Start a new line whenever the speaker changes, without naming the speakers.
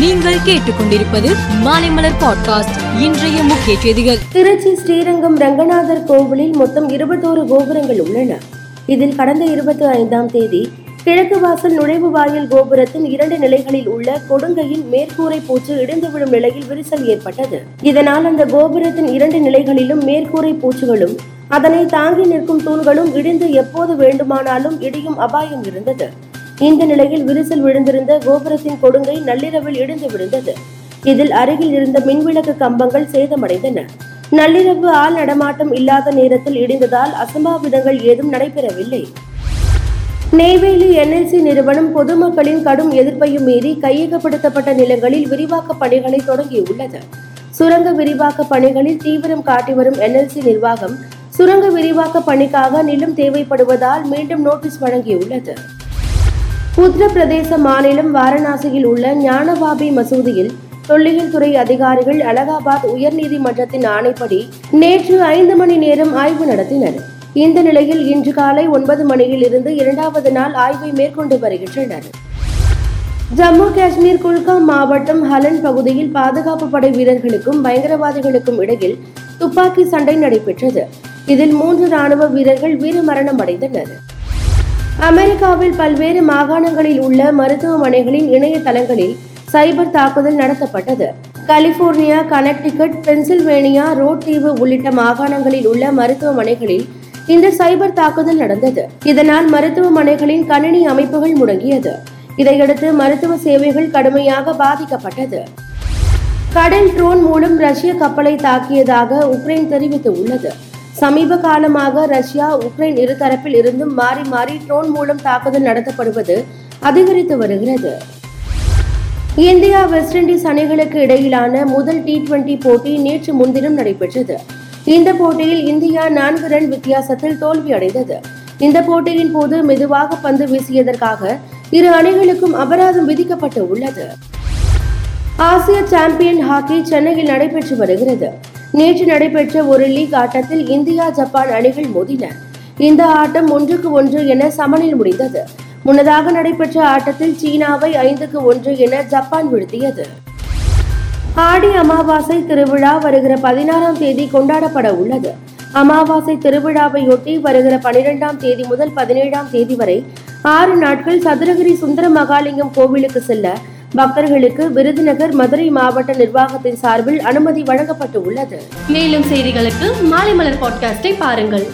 நீங்கள் கேட்டுக்கொண்டிருப்பது மாலைமலர் பாட்காஸ்ட் இன்றைய முக்கிய செய்திகள்.
திருச்சி ஸ்ரீரங்கம் ரங்கநாதர் கோவிலில் மொத்தம் இருபத்தோரு கோபுரங்கள் உள்ளன. இதில் கடந்த இருபத்தி ஐந்தாம் தேதி கிழக்கு வாசல் நுழைவு வாயில் கோபுரத்தின் இரண்டு நிலைகளில் உள்ள கொடுங்கையின் மேற்கூரை பூச்சு இடிந்து விழும் நிலையில் விரிசல் ஏற்பட்டது. இதனால் அந்த கோபுரத்தின் இரண்டு நிலைகளிலும் மேற்கூரை பூச்சுகளும் அதனை தாங்கி நிற்கும் தூண்களும் இடிந்து எப்போது வேண்டுமானாலும் இடியும் அபாயம் இருந்தது. இந்த நிலையில் விரிசல் விழுந்திருந்த கோபுரத்தின் கொடுங்கை நள்ளிரவில் இடிந்து விழுந்தது. இதில் அருகில் இருந்த மின்விளக்கு கம்பங்கள் சேதமடைந்தன. நள்ளிரவு ஆள் நடமாட்டம் இல்லாத நேரத்தில் இடிந்ததால் அசம்பாவிதங்கள் ஏதும் நடைபெறவில்லை. நெய்வேலி என்எல்சி நிறுவனம் பொதுமக்களின் கடும் எதிர்ப்பையும் மீறி கையகப்படுத்தப்பட்ட நிலங்களில் விரிவாக்க பணிகளை தொடங்கியுள்ளது. சுரங்க விரிவாக்க பணிகளில் தீவிரம் காட்டி வரும் என்எல்சி நிர்வாகம் சுரங்க விரிவாக்க பணிக்காக நிலம் தேவைப்படுவதால் மீண்டும் நோட்டீஸ் வழங்கியுள்ளது. உத்தரப்பிரதேச மாநிலம் வாரணாசியில் உள்ள ஞானபாபி மசூதியில் தொல்லியல் துறை அதிகாரிகள் அலகாபாத் உயர்நீதிமன்றத்தின் ஆணைப்படி நேற்று ஐந்து மணி நேரம் ஆய்வு நடத்தினர். இந்த நிலையில் இன்று காலை ஒன்பது மணியில் இருந்து இரண்டாவது நாள் ஆய்வை மேற்கொண்டு வருகின்றனர். ஜம்மு காஷ்மீர் குல்காம் மாவட்டம் ஹலன் பகுதியில் பாதுகாப்பு படை வீரர்களுக்கும் பயங்கரவாதிகளுக்கும் இடையில் துப்பாக்கி சண்டை நடைபெற்றது. இதில் மூன்று ராணுவ வீரர்கள் வீரமரணம் அடைந்தனர். அமெரிக்காவில் பல்வேறு மாகாணங்களில் உள்ள மருத்துவமனைகளின் இணையதளங்களில் சைபர் தாக்குதல் நடத்தப்பட்டது. கலிபோர்னியா கனெக்டிகட் பென்சில்வேனியா ரோட் தீவு உள்ளிட்ட மாகாணங்களில் உள்ள மருத்துவமனைகளில் இந்த சைபர் தாக்குதல் நடந்தது. இதனால் மருத்துவமனைகளின் கணினி அமைப்புகள் முடங்கியது. இதையடுத்து மருத்துவ சேவைகள் கடுமையாக பாதிக்கப்பட்டது. கடல் ட்ரோன் மூலம் ரஷ்ய கப்பலை தாக்கியதாக உக்ரைன் தெரிவித்துள்ளது. சமீப காலமாக ரஷ்யா உக்ரைன் இருதரப்பில் இருந்தும் மாறி மாறி ட்ரோன் மூலம் தாக்குதல் நடத்தப்படுவது அதிகரித்து வருகிறது. இந்தியா வெஸ்ட் இண்டீஸ் அணிகளுக்கு இடையிலான முதல் டி டுவெண்டி போட்டி நேற்று முன்தினம் நடைபெற்றது. இந்த போட்டியில் இந்தியா நான்கு ரன் வித்தியாசத்தில் தோல்வியடைந்தது. இந்த போட்டியின் போது மெதுவாக பந்து வீசியதற்காக இரு அணிகளுக்கும் அபராதம் விதிக்கப்பட்டு உள்ளது. ஆசிய சாம்பியன் ஹாக்கி சென்னையில் நடைபெற்று வருகிறது. நேற்று நடைபெற்ற ஒரு லீக் ஆட்டத்தில் இந்தியா ஜப்பான் அணிகள் மோதின. இந்த ஆட்டம் ஒன்றுக்கு ஒன்று என சமனில் முடிந்தது. முன்னதாக நடைபெற்ற ஆட்டத்தில் சீனாவை ஐந்துக்கு ஒன்று என ஜப்பான் வீழ்த்தியது. ஆடி அமாவாசை திருவிழா வருகிற பதினாறாம் தேதி கொண்டாடப்பட உள்ளது. அமாவாசை திருவிழாவையொட்டி வருகிற பனிரெண்டாம் தேதி முதல் பதினேழாம் தேதி வரை ஆறு நாட்கள் சதுரகிரி சுந்தர மகாலிங்கம் கோவிலுக்கு செல்ல பக்தர்களுக்கு விருதுநகர் மதுரை மாவட்ட நிர்வாகத்தின் சார்பில் அனுமதி வழங்கப்பட்டு உள்ளது
மேலும் செய்திகளுக்கு மாலை மலர் பாட்காஸ்டை பாருங்கள்.